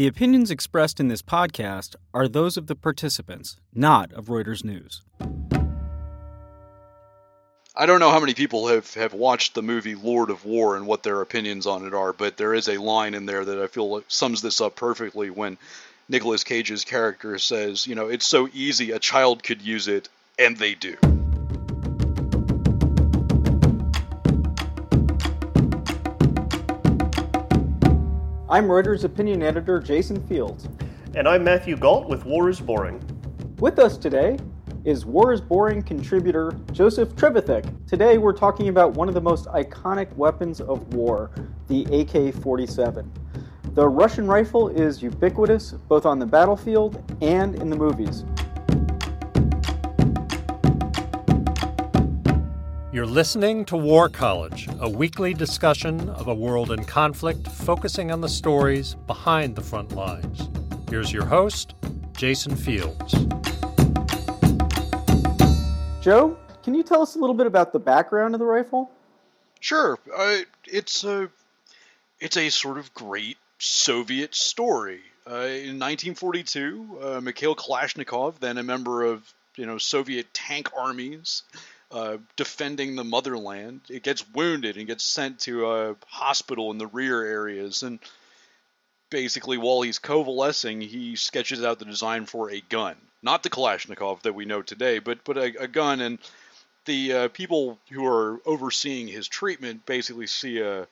The opinions expressed in this podcast are those of the participants, not of Reuters News. I don't know how many people have, have watched the movie Lord of War and what their opinions on it are, but there is a line in there that I feel sums this up perfectly when Nicolas Cage's character says, you know, it's so easy, a child could use it, and they do. I'm Reuters opinion editor Jason Fields. And I'm Matthew Gault with War is Boring. With us today is War is Boring contributor Joseph Trevithick. Today we're talking about one of the most iconic weapons of war, the AK 47. The Russian rifle is ubiquitous both on the battlefield and in the movies. You're listening to War College, a weekly discussion of a world in conflict focusing on the stories behind the front lines. Here's your host, Jason Fields. Joe, can you tell us a little bit about the background of the rifle? Sure. Uh, it's a it's a sort of great Soviet story. Uh, in 1942, uh, Mikhail Kalashnikov, then a member of you know Soviet tank armies, uh, defending the motherland. It gets wounded and gets sent to a hospital in the rear areas. And basically, while he's convalescing, he sketches out the design for a gun. Not the Kalashnikov that we know today, but, but a, a gun. And the uh, people who are overseeing his treatment basically see a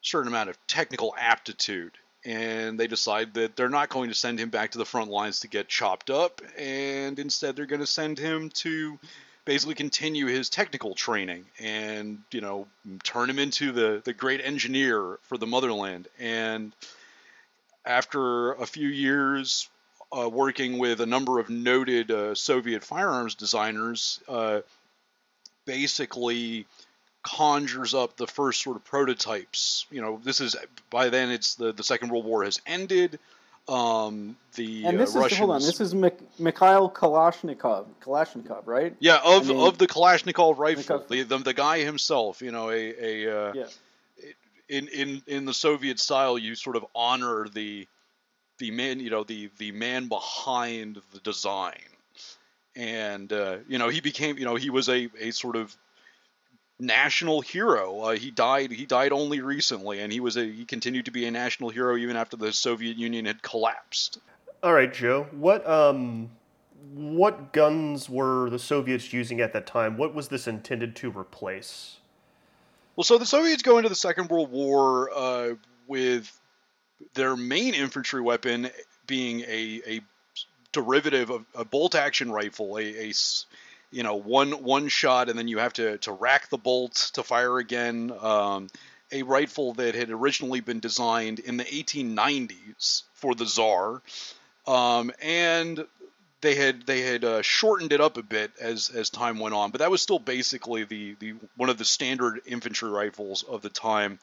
certain amount of technical aptitude. And they decide that they're not going to send him back to the front lines to get chopped up, and instead they're going to send him to basically continue his technical training and you know turn him into the the great engineer for the motherland and after a few years uh, working with a number of noted uh, Soviet firearms designers, uh, basically conjures up the first sort of prototypes. You know, this is by then it's the the Second World War has ended. Um, the and this uh, is Russians, hold on, this is Mik- Mikhail Kalashnikov, Kalashnikov, right? Yeah, of, I mean- of the Kalashnikov rifle, the, the the guy himself, you know, a a uh, Yeah. in in in the Soviet style, you sort of honor the the man, you know, the the man behind the design, and uh, you know, he became, you know, he was a a sort of national hero. Uh, he died. He died only recently, and he was a he continued to be a national hero even after the Soviet Union had collapsed. All right, Joe. What um what guns were the Soviets using at that time? What was this intended to replace? Well, so the Soviets go into the Second World War uh, with their main infantry weapon being a, a derivative of a bolt action rifle, a, a you know one one shot, and then you have to to rack the bolt to fire again. Um, a rifle that had originally been designed in the 1890s for the Tsar, um, and they had they had uh, shortened it up a bit as as time went on, but that was still basically the the one of the standard infantry rifles of the time.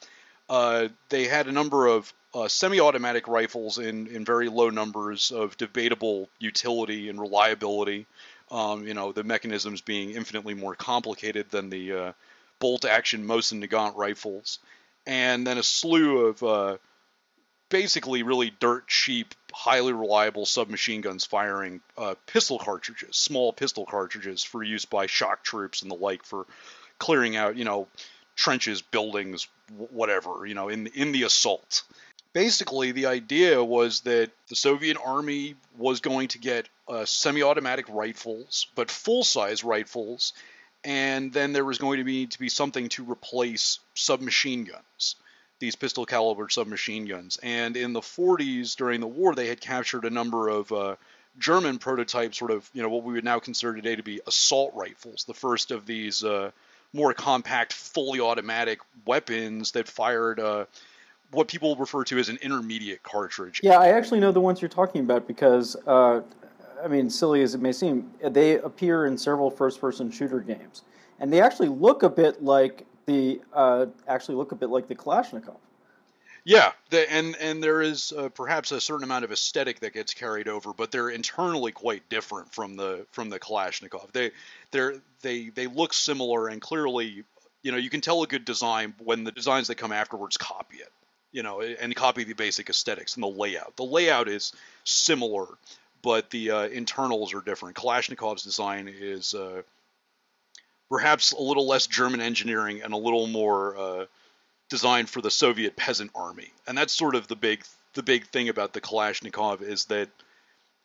Uh, they had a number of uh, semi-automatic rifles in in very low numbers of debatable utility and reliability. Um, you know, the mechanisms being infinitely more complicated than the uh, bolt-action Mosin Nagant rifles, and then a slew of uh, basically really dirt cheap, highly reliable submachine guns firing uh, pistol cartridges, small pistol cartridges for use by shock troops and the like for clearing out, you know, trenches, buildings, wh- whatever, you know, in in the assault. Basically, the idea was that the Soviet army was going to get uh, semi-automatic rifles, but full-size rifles, and then there was going to be to be something to replace submachine guns. these pistol caliber submachine guns. And in the 40s, during the war, they had captured a number of uh, German prototypes, sort of, you know, what we would now consider today to be assault rifles, the first of these uh, more compact, fully automatic weapons that fired uh, what people refer to as an intermediate cartridge. Yeah, I actually know the ones you're talking about because, uh, I mean, silly as it may seem, they appear in several first-person shooter games, and they actually look a bit like the uh, actually look a bit like the Kalashnikov. Yeah, the, and and there is uh, perhaps a certain amount of aesthetic that gets carried over, but they're internally quite different from the from the Kalashnikov. They they they they look similar and clearly, you know, you can tell a good design when the designs that come afterwards copy it, you know, and copy the basic aesthetics and the layout. The layout is similar, but the uh, internals are different. Kalashnikov's design is uh, perhaps a little less German engineering and a little more uh, designed for the Soviet peasant army. And that's sort of the big the big thing about the Kalashnikov is that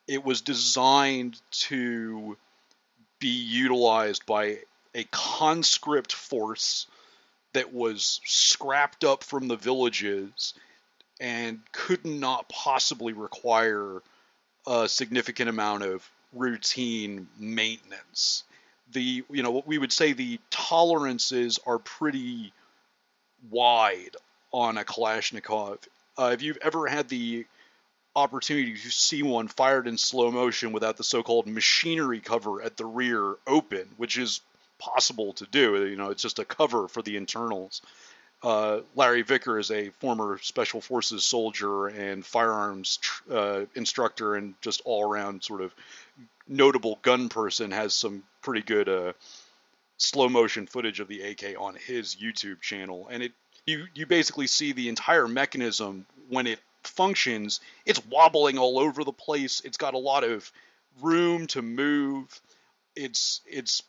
it was designed to be utilized by a conscript force that was scrapped up from the villages and could not possibly require a significant amount of routine maintenance. The you know what we would say the tolerances are pretty wide on a Kalashnikov. Uh, if you've ever had the opportunity to see one fired in slow motion without the so-called machinery cover at the rear open, which is possible to do, you know, it's just a cover for the internals. Uh, Larry Vickers is a former Special Forces soldier and firearms uh, instructor, and just all-around sort of notable gun person. Has some pretty good uh, slow motion footage of the AK on his YouTube channel, and it you you basically see the entire mechanism when it functions. It's wobbling all over the place. It's got a lot of room to move. It's it's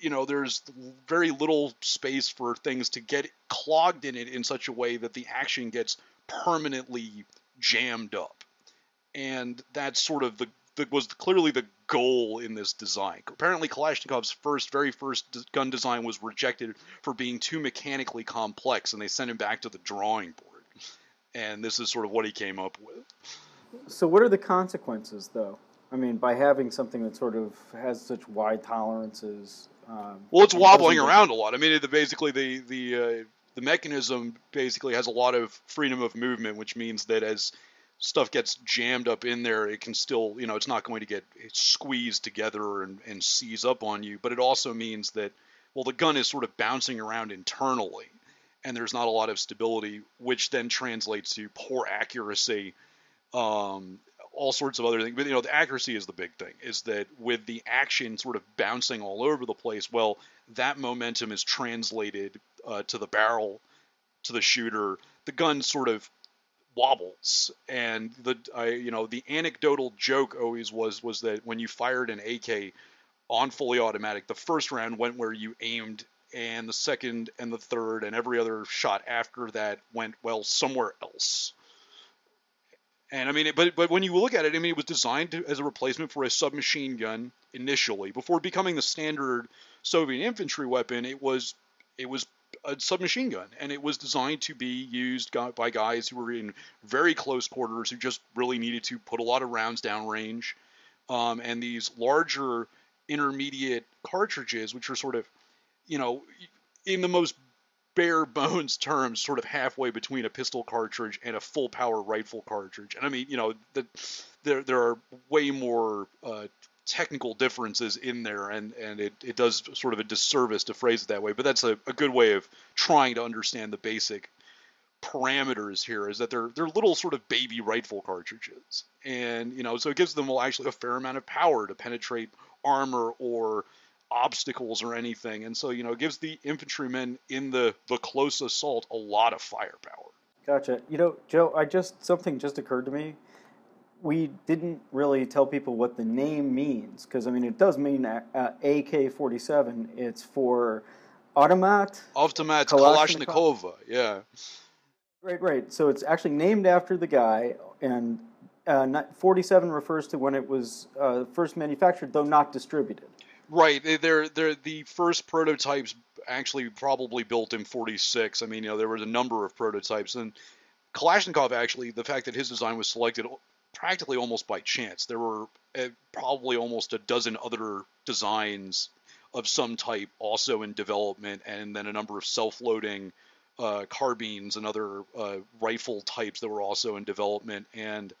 you know there's very little space for things to get clogged in it in such a way that the action gets permanently jammed up and that's sort of the that was clearly the goal in this design. Apparently, Kalashnikov's first, very first gun design was rejected for being too mechanically complex, and they sent him back to the drawing board. And this is sort of what he came up with. So, what are the consequences, though? I mean, by having something that sort of has such wide tolerances. Um, well, it's wobbling around a lot. I mean, it, basically the the uh, the mechanism basically has a lot of freedom of movement, which means that as stuff gets jammed up in there, it can still, you know, it's not going to get squeezed together and, and seize up on you. But it also means that, well, the gun is sort of bouncing around internally, and there's not a lot of stability, which then translates to poor accuracy, um, all sorts of other things. But you know, the accuracy is the big thing. Is that with the action sort of bouncing all over the place, well, that momentum is translated uh, to the barrel, to the shooter. The gun sort of wobbles and the you know the anecdotal joke always was was that when you fired an AK on fully automatic the first round went where you aimed and the second and the third and every other shot after that went well somewhere else and I mean, but but when you look at it, I mean, it was designed to, as a replacement for a submachine gun initially. Before becoming the standard Soviet infantry weapon, it was it was a submachine gun, and it was designed to be used by guys who were in very close quarters who just really needed to put a lot of rounds downrange. Um, and these larger intermediate cartridges, which are sort of, you know, in the most bare bones terms, sort of halfway between a pistol cartridge and a full power rifle cartridge. And I mean, you know, the, there there are way more uh, technical differences in there, and and it, it does sort of a disservice to phrase it that way. But that's a, a good way of trying to understand the basic parameters here is that they're they're little sort of baby rifle cartridges, and you know so it gives them actually a fair amount of power to penetrate armor or obstacles or anything, and so you know it gives the infantrymen in the the close assault a lot of firepower. Gotcha. You know, Joe, I just something just occurred to me we didn't really tell people what the name means because I mean it does mean uh, AK-47. It's for automat. Automat Kalashnikova. Yeah. Right, right. So it's actually named after the guy, and uh, 47 refers to when it was uh, first manufactured, though not distributed. Right. They're they're the first prototypes actually probably built in 46. I mean, you know, there was a number of prototypes, and Kalashnikov actually, the fact that his design was selected practically almost by chance. There were uh, probably almost a dozen other designs of some type also in development, and then a number of self-loading uh, carbines and other uh, rifle types that were also in development. And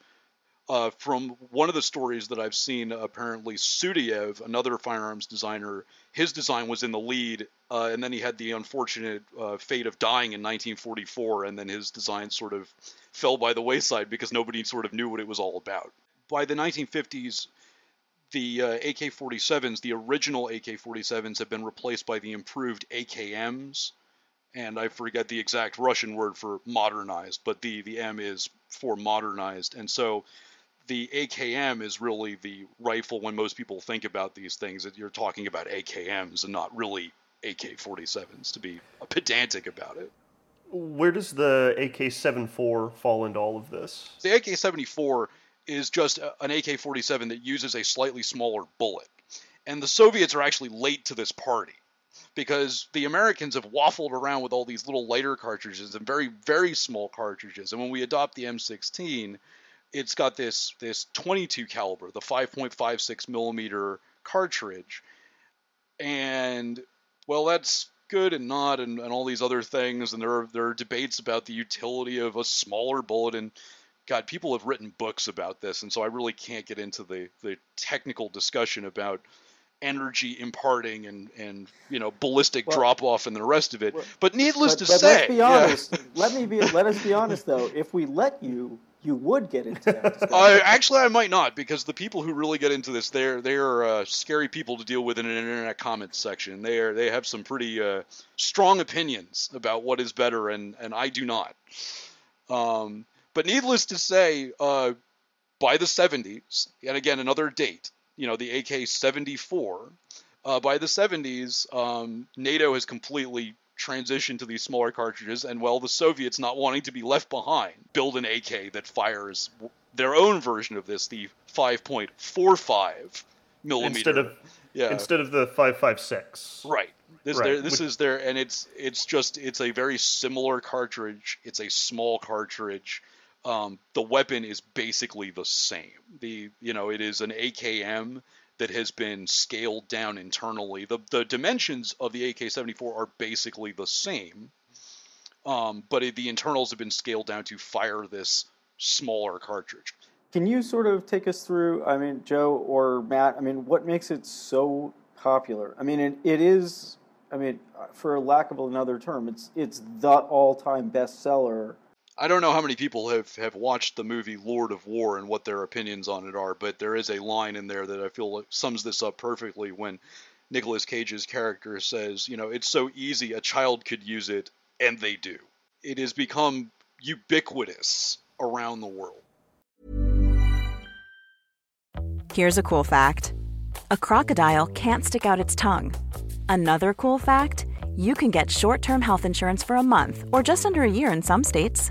uh, from one of the stories that I've seen, apparently Sudayev, another firearms designer, his design was in the lead, uh, and then he had the unfortunate uh, fate of dying in 1944, and then his design sort of fell by the wayside because nobody sort of knew what it was all about. By the 1950s, the uh, AK-47s, the original AK-47s, have been replaced by the improved AKMs, and I forget the exact Russian word for modernized, but the the M is for modernized, and so the AKM is really the rifle when most people think about these things that you're talking about AKMs and not really AK-47s to be pedantic about it. Where does the AK-74 fall into all of this? The AK-74 is just an AK-47 that uses a slightly smaller bullet. And the Soviets are actually late to this party because the Americans have waffled around with all these little lighter cartridges and very very small cartridges. And when we adopt the M16, it's got this this 22 caliber, the 5.56 millimeter cartridge, and well, that's good and not, and, and all these other things. And there are there are debates about the utility of a smaller bullet. And God, people have written books about this, and so I really can't get into the the technical discussion about energy imparting and and you know ballistic well, drop off and the rest of it. Well, but needless but, to but say, let's be honest. Yeah. let me be. Let us be honest though. If we let you, you would get into that. uh, actually, I might not because the people who really get into this, they're they're uh, scary people to deal with in an internet comments section. They are they have some pretty uh, strong opinions about what is better, and and I do not. Um, but needless to say, uh, by the 70s, and again another date, you know, the AK-74. Uh, by the 70s, um, NATO has completely transition to these smaller cartridges, and well, the Soviets not wanting to be left behind, build an AK that fires their own version of this, the 5.45 millimeter. Instead of yeah. instead of the 5.56. Right. This, right. Their, this Which, is there, and it's it's just it's a very similar cartridge. It's a small cartridge. Um, the weapon is basically the same. The you know it is an AKM that has been scaled down internally. The, the dimensions of the AK-74 are basically the same, um, but it, the internals have been scaled down to fire this smaller cartridge. Can you sort of take us through, I mean, Joe or Matt, I mean, what makes it so popular? I mean, it, it is, I mean, for lack of another term, it's, it's the all-time bestseller I don't know how many people have, have watched the movie Lord of War and what their opinions on it are, but there is a line in there that I feel sums this up perfectly when Nicolas Cage's character says, you know, it's so easy, a child could use it, and they do. It has become ubiquitous around the world. Here's a cool fact a crocodile can't stick out its tongue. Another cool fact you can get short term health insurance for a month or just under a year in some states.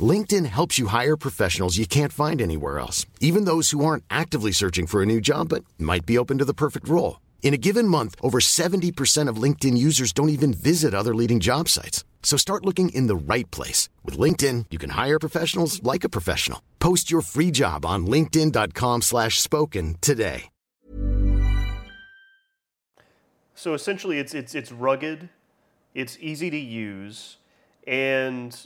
LinkedIn helps you hire professionals you can't find anywhere else, even those who aren't actively searching for a new job but might be open to the perfect role. In a given month, over 70% of LinkedIn users don't even visit other leading job sites. So start looking in the right place. With LinkedIn, you can hire professionals like a professional. Post your free job on linkedin.com slash spoken today. So essentially, it's, it's, it's rugged, it's easy to use, and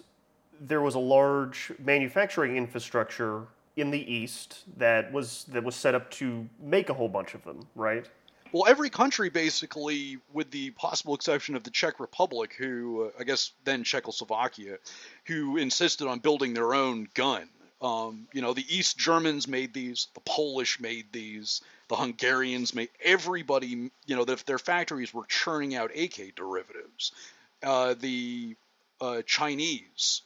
there was a large manufacturing infrastructure in the East that was that was set up to make a whole bunch of them, right? Well, every country basically, with the possible exception of the Czech Republic, who uh, I guess then Czechoslovakia, who insisted on building their own gun. Um, you know, the East Germans made these, the Polish made these, the Hungarians made. Everybody, you know, the, their factories were churning out AK derivatives uh, the uh, Chinese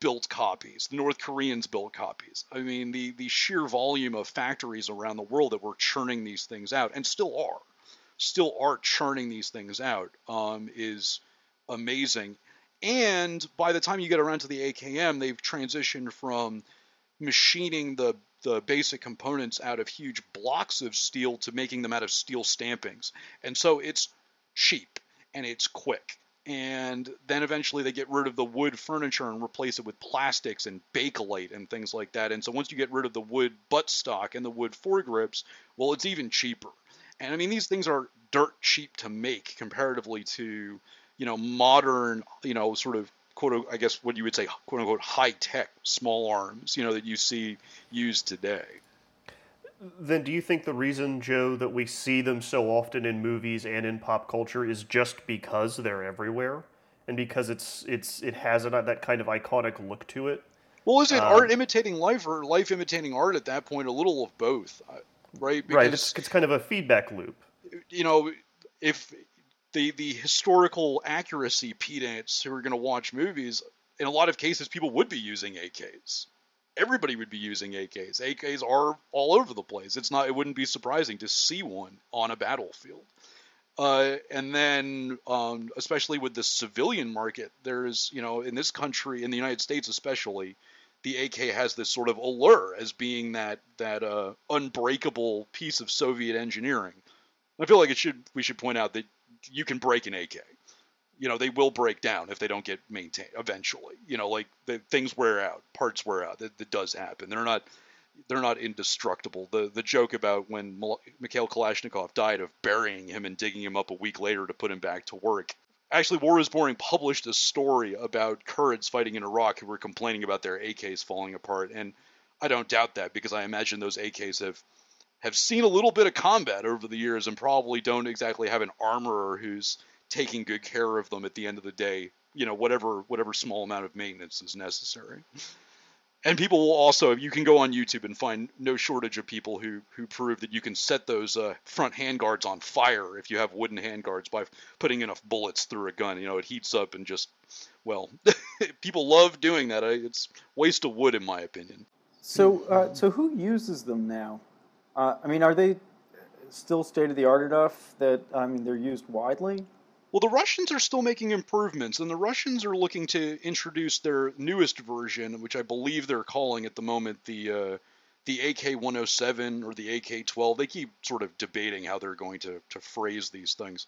built copies, the North Koreans built copies. I mean, the the sheer volume of factories around the world that were churning these things out, and still are, still are churning these things out, um, is amazing. And by the time you get around to the AKM, they've transitioned from machining the the basic components out of huge blocks of steel to making them out of steel stampings. And so it's cheap and it's quick. And then eventually they get rid of the wood furniture and replace it with plastics and bakelite and things like that. And so once you get rid of the wood buttstock and the wood foregrips, well, it's even cheaper. And I mean, these things are dirt cheap to make comparatively to, you know, modern, you know, sort of quote, I guess what you would say, quote unquote, high tech small arms, you know, that you see used today. Then do you think the reason, Joe, that we see them so often in movies and in pop culture is just because they're everywhere, and because it's it's it has a, that kind of iconic look to it? Well, is it um, art imitating life or life imitating art at that point? A little of both, uh, right? Because, right. It's, it's kind of a feedback loop. You know, if the the historical accuracy pedants who are going to watch movies, in a lot of cases, people would be using AKs. Everybody would be using AKs. AKs are all over the place. It's not. It wouldn't be surprising to see one on a battlefield. Uh, and then, um, especially with the civilian market, there's, you know, in this country, in the United States especially, the AK has this sort of allure as being that that uh, unbreakable piece of Soviet engineering. I feel like it should we should point out that you can break an AK. You know, they will break down if they don't get maintained eventually. You know, like the things wear out, parts wear out. That, that does happen. They're not they're not indestructible. The the joke about when Mikhail Kalashnikov died of burying him and digging him up a week later to put him back to work. Actually, War is Boring published a story about Kurds fighting in Iraq who were complaining about their AKs falling apart, and I don't doubt that because I imagine those AKs have have seen a little bit of combat over the years and probably don't exactly have an armorer who's taking good care of them at the end of the day. You know, whatever whatever small amount of maintenance is necessary. And people will also, you can go on YouTube and find no shortage of people who who prove that you can set those uh, front handguards on fire if you have wooden handguards by putting enough bullets through a gun. You know, it heats up and just, well, people love doing that. It's waste of wood, in my opinion. So, uh, so who uses them now? Uh, I mean, are they still state of the art enough that I mean they're used widely? Well, the Russians are still making improvements, and the Russians are looking to introduce their newest version, which I believe they're calling at the moment the uh, the AK-107 or the AK-12. They keep sort of debating how they're going to to phrase these things.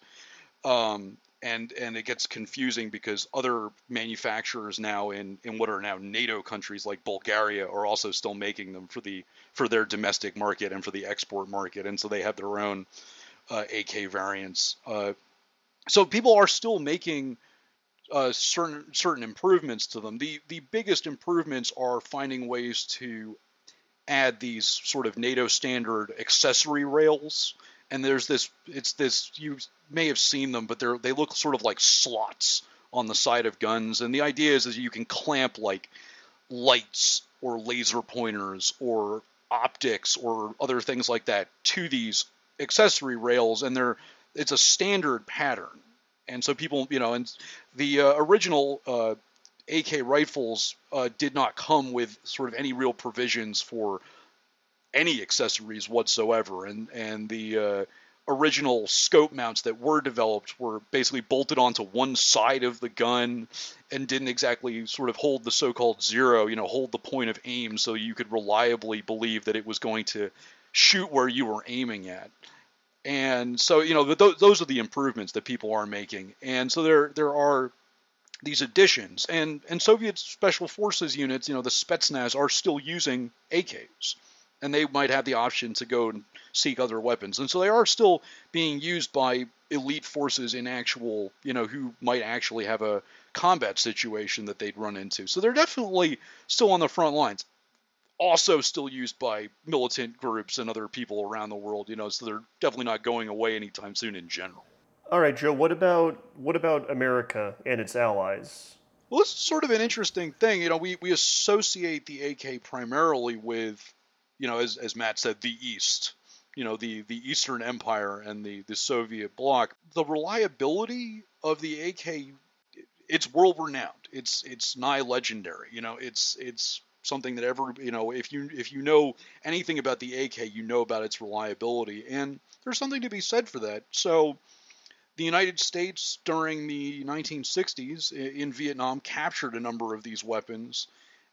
Um, and and it gets confusing because other manufacturers now in in what are now NATO countries like Bulgaria are also still making them for the for their domestic market and for the export market, and so they have their own uh, AK variants. Uh, so people are still making uh, certain certain improvements to them. The the biggest improvements are finding ways to add these sort of NATO standard accessory rails. And there's this it's this you may have seen them but they're they look sort of like slots on the side of guns. And the idea is that you can clamp like lights or laser pointers or optics or other things like that to these accessory rails. And they're it's a standard pattern and so people you know and the uh, original uh, AK rifles uh, did not come with sort of any real provisions for any accessories whatsoever, and and the uh, original scope mounts that were developed were basically bolted onto one side of the gun and didn't exactly sort of hold the so-called zero, you know, hold the point of aim so you could reliably believe that it was going to shoot where you were aiming at. And so, you know, th- those are the improvements that people are making. And so there there are these additions and and Soviet special forces units, you know, the Spetsnaz are still using AKs and they might have the option to go and seek other weapons. And so they are still being used by elite forces in actual, you know, who might actually have a combat situation that they'd run into. So they're definitely still on the front lines. Also, still used by militant groups and other people around the world, you know, so they're definitely not going away anytime soon in general. All right, Joe. What about what about America and its allies? Well, this is sort of an interesting thing. You know, we, we associate the AK primarily with you know, as, as Matt said, the East, you know, the, the Eastern Empire and the, the Soviet bloc, the reliability of the AK it's world renowned. It's it's nigh legendary. You know, it's it's something that ever you know if you if you know anything about the AK, you know about its reliability, and there's something to be said for that. So. The United States during the 1960s in Vietnam captured a number of these weapons.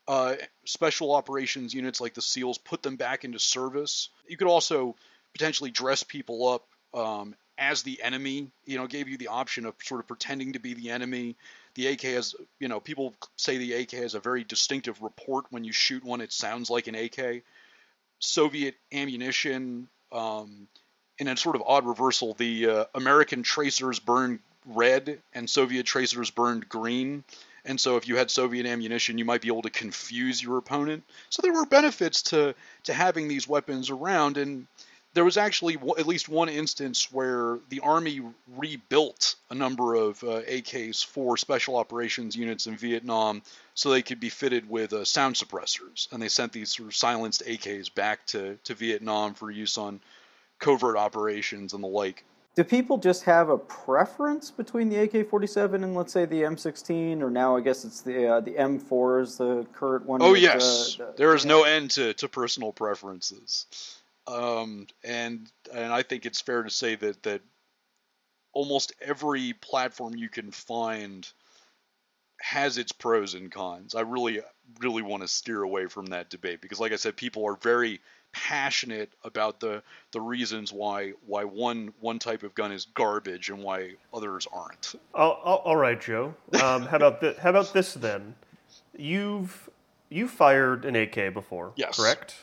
Uh, special operations units like the SEALs put them back into service. You could also potentially dress people up um, as the enemy. You know, gave you the option of sort of pretending to be the enemy. The AK has, you know, people say the AK has a very distinctive report. When you shoot one, it sounds like an AK. Soviet ammunition, um, in a sort of odd reversal, the uh, American tracers burned red and Soviet tracers burned green. And so if you had Soviet ammunition, you might be able to confuse your opponent. So there were benefits to to having these weapons around and there was actually at least one instance where the army rebuilt a number of uh, AKs for special operations units in Vietnam so they could be fitted with uh, sound suppressors. And they sent these sort of silenced AKs back to, to Vietnam for use on covert operations and the like. Do people just have a preference between the AK-47 and let's say the M16, or now I guess it's the uh, the M4 is the current one? Oh yes, the, there is no end to, to personal preferences. Um, and and I think it's fair to say that that almost every platform you can find has its pros and cons. I really really want to steer away from that debate because like I said people are very passionate about the the reasons why why one one type of gun is garbage and why others aren't. all right, Joe. Um, how about th- how about this then? You've you fired an AK before, yes. correct?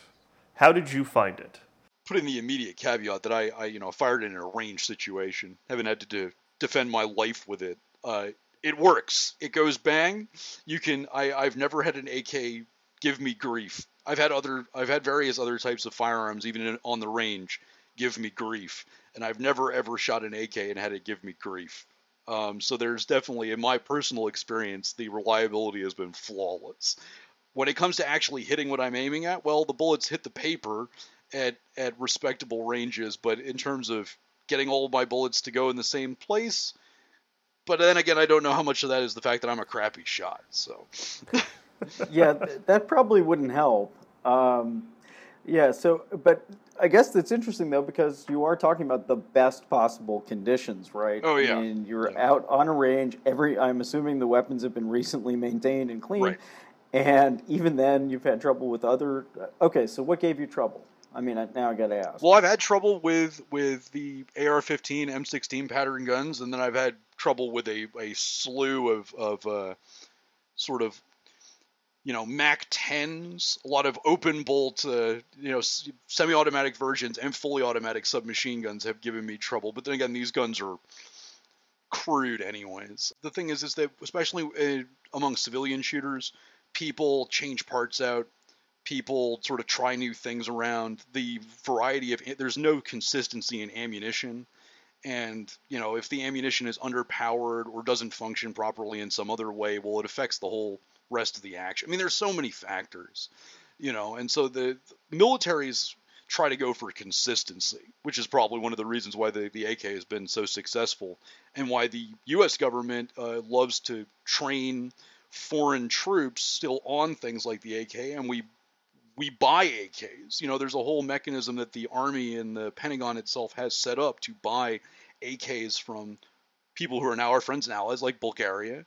How did you find it? Put in the immediate caveat that I, I you know, fired in a range situation. Haven't had to de- defend my life with it. Uh, it works. It goes bang. You can. I, I've never had an AK give me grief. I've had other. I've had various other types of firearms, even in, on the range, give me grief, and I've never ever shot an AK and had it give me grief. Um, so there's definitely, in my personal experience, the reliability has been flawless. When it comes to actually hitting what I'm aiming at, well, the bullets hit the paper at at respectable ranges, but in terms of getting all of my bullets to go in the same place, but then again, I don't know how much of that is the fact that I'm a crappy shot. So, yeah, th- that probably wouldn't help. Um, yeah, so but I guess that's interesting though because you are talking about the best possible conditions, right? Oh yeah. And you're yeah. out on a range. Every I'm assuming the weapons have been recently maintained and cleaned. Right. And even then, you've had trouble with other. Okay, so what gave you trouble? I mean, now I got to ask. Well, I've had trouble with with the AR-15, M16 pattern guns, and then I've had trouble with a, a slew of of uh, sort of you know Mac 10s, a lot of open bolt, uh, you know, semi-automatic versions and fully automatic submachine guns have given me trouble. But then again, these guns are crude anyways. The thing is, is that especially uh, among civilian shooters, people change parts out people sort of try new things around. The variety of there's no consistency in ammunition. And you know if the ammunition is underpowered or doesn't function properly in some other way well it affects the whole rest of the action. I mean there's so many factors you know and so the, the militaries try to go for consistency which is probably one of the reasons why the, the ak has been so successful and why the us government uh, loves to train foreign troops still on things like the ak and we we buy AKs. You know, there's a whole mechanism that the Army and the Pentagon itself has set up to buy AKs from people who are now our friends and allies, like Bulgaria,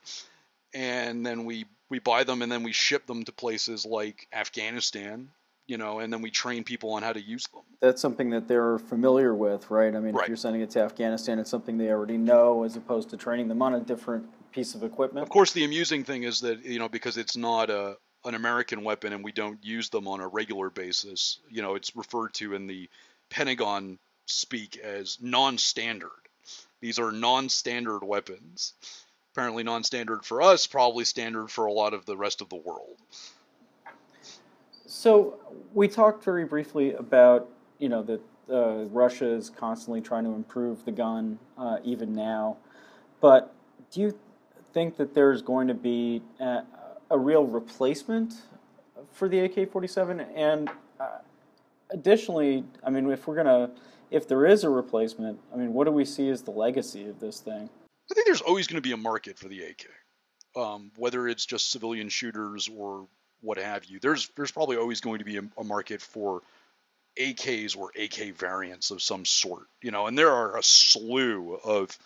and then we we buy them and then we ship them to places like Afghanistan. You know, and then we train people on how to use them. That's something that they're familiar with, right? I mean, right. if you're sending it to Afghanistan, it's something they already know, as opposed to training them on a different piece of equipment. Of course, the amusing thing is that you know because it's not a an American weapon and we don't use them on a regular basis. You know, it's referred to in the Pentagon speak as non-standard. These are non-standard weapons. Apparently non-standard for us, probably standard for a lot of the rest of the world. So we talked very briefly about you know that uh, Russia is constantly trying to improve the gun, uh, even now. But do you think that there's going to be uh, a real replacement for the AK-47, and uh, additionally, I mean, if we're gonna, if there is a replacement, I mean, what do we see as the legacy of this thing? I think there's always going to be a market for the AK. um, whether it's just civilian shooters or what have you. There's there's probably always going to be a, a market for AKs or AK variants of some sort, you know, and there are a slew of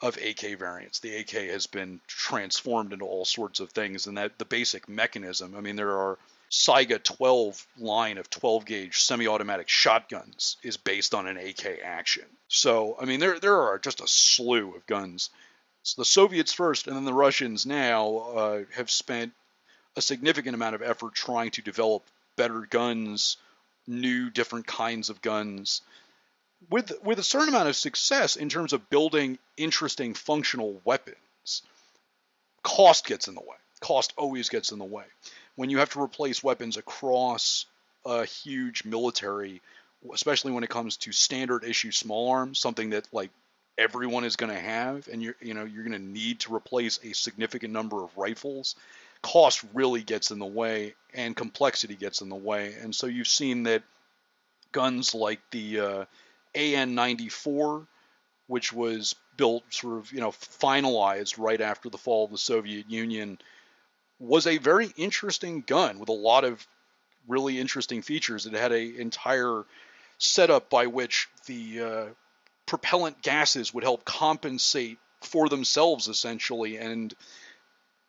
of AK variants. The AK has been transformed into all sorts of things, and that the basic mechanism. I mean, there are Saiga 12 line of 12 gauge semi-automatic shotguns is based on an AK action. So, I mean, there there are just a slew of guns. So the Soviets first, and then the Russians now uh, have spent a significant amount of effort trying to develop better guns, new different kinds of guns with with a certain amount of success in terms of building interesting functional weapons. Cost gets in the way. Cost always gets in the way. When you have to replace weapons across a huge military, especially when it comes to standard issue small arms, something that like everyone is going to have and you're you know you're going to need to replace a significant number of rifles cost really gets in the way and complexity gets in the way and so you've seen that guns like the uh, AN-94 which was built sort of you know finalized right after the fall of the Soviet Union was a very interesting gun with a lot of really interesting features. It had an entire setup by which the uh, propellant gases would help compensate for themselves essentially and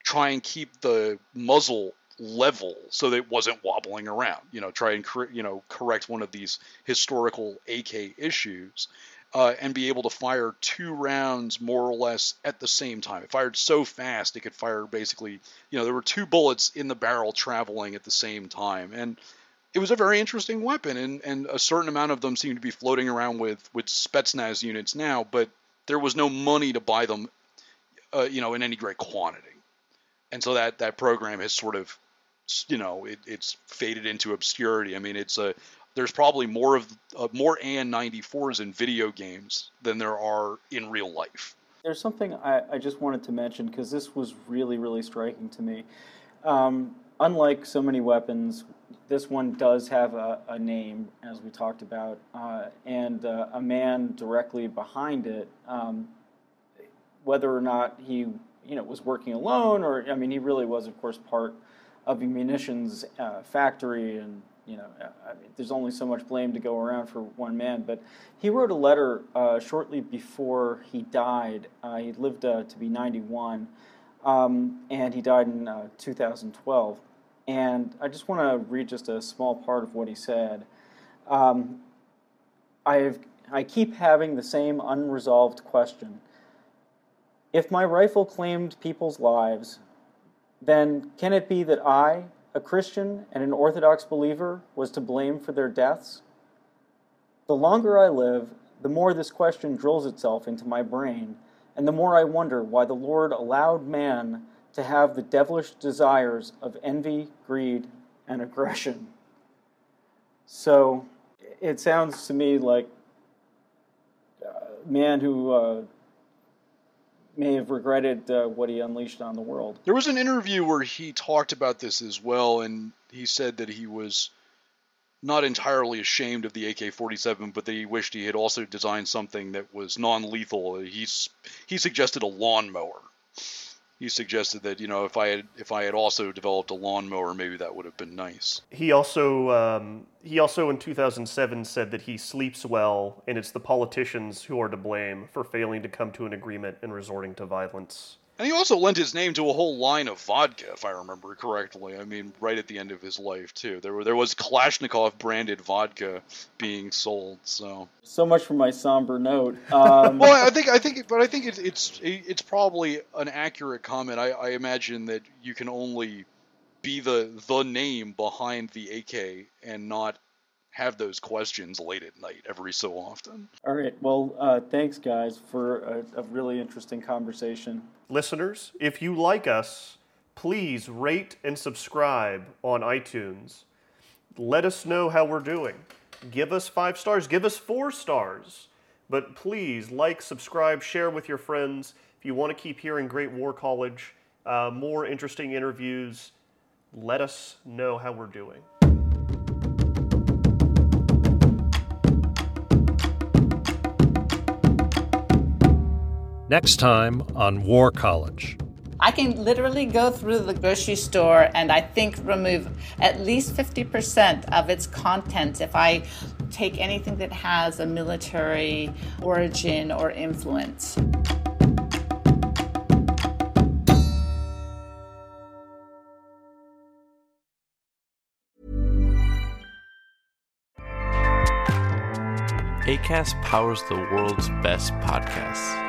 try and keep the muzzle level so that it wasn't wobbling around you know try and you know correct one of these historical AK issues uh, and be able to fire two rounds more or less at the same time. It fired so fast it could fire basically, you know, there were two bullets in the barrel traveling at the same time. And it was a very interesting weapon, and, and a certain amount of them seem to be floating around with with Spetsnaz units now, but there was no money to buy them, uh, you know, in any great quantity, and so that that program has sort of, you know, it, it's faded into obscurity. I mean, it's a there's probably more of uh, more AN94s in video games than there are in real life. There's something I, I just wanted to mention because this was really really striking to me. Um, unlike so many weapons, this one does have a, a name, as we talked about, uh, and uh, a man directly behind it. Um, whether or not he, you know, was working alone, or I mean, he really was, of course, part of a munitions uh, factory, and you know, I mean, there's only so much blame to go around for one man. But he wrote a letter uh, shortly before he died. Uh, he lived uh, to be 91, um, and he died in 2012 and I just want to read just a small part of what he said. Um, I, I keep having the same unresolved question. If my rifle claimed people's lives, then can it be that I, a Christian and an Orthodox believer, was to blame for their deaths? The longer I live, the more this question drills itself into my brain, and the more I wonder why the Lord allowed man to have the devilish desires of envy, greed, and aggression. So it sounds to me like a man who uh, may have regretted uh, what he unleashed on the world. There was an interview where he talked about this as well, and he said that he was not entirely ashamed of the AK-47, but that he wished he had also designed something that was non-lethal. He's he suggested a lawnmower he suggested that you know if I had if I had also developed a lawnmower, maybe that would have been nice. He also um, he also in 2007 said that he sleeps well, and it's the politicians who are to blame for failing to come to an agreement and resorting to violence. And he also lent his name to a whole line of vodka, if I remember correctly. I mean, right at the end of his life too. There were there was Kalashnikov branded vodka being sold. So so much for my somber note. Um... well, I think I think, but I think it's it's it's probably an accurate comment. I, I imagine that you can only be the the name behind the AK and not have those questions late at night every so often. All right. Well, uh, thanks, guys, for a, a really interesting conversation. Listeners, if you like us, please rate and subscribe on iTunes. Let us know how we're doing. Give us five stars, give us four stars. But please like, subscribe, share with your friends. If you want to keep hearing Great War College, uh, more interesting interviews, let us know how we're doing. Next time on War College. I can literally go through the grocery store and I think remove at least 50% of its content if I take anything that has a military origin or influence. ACAST powers the world's best podcasts.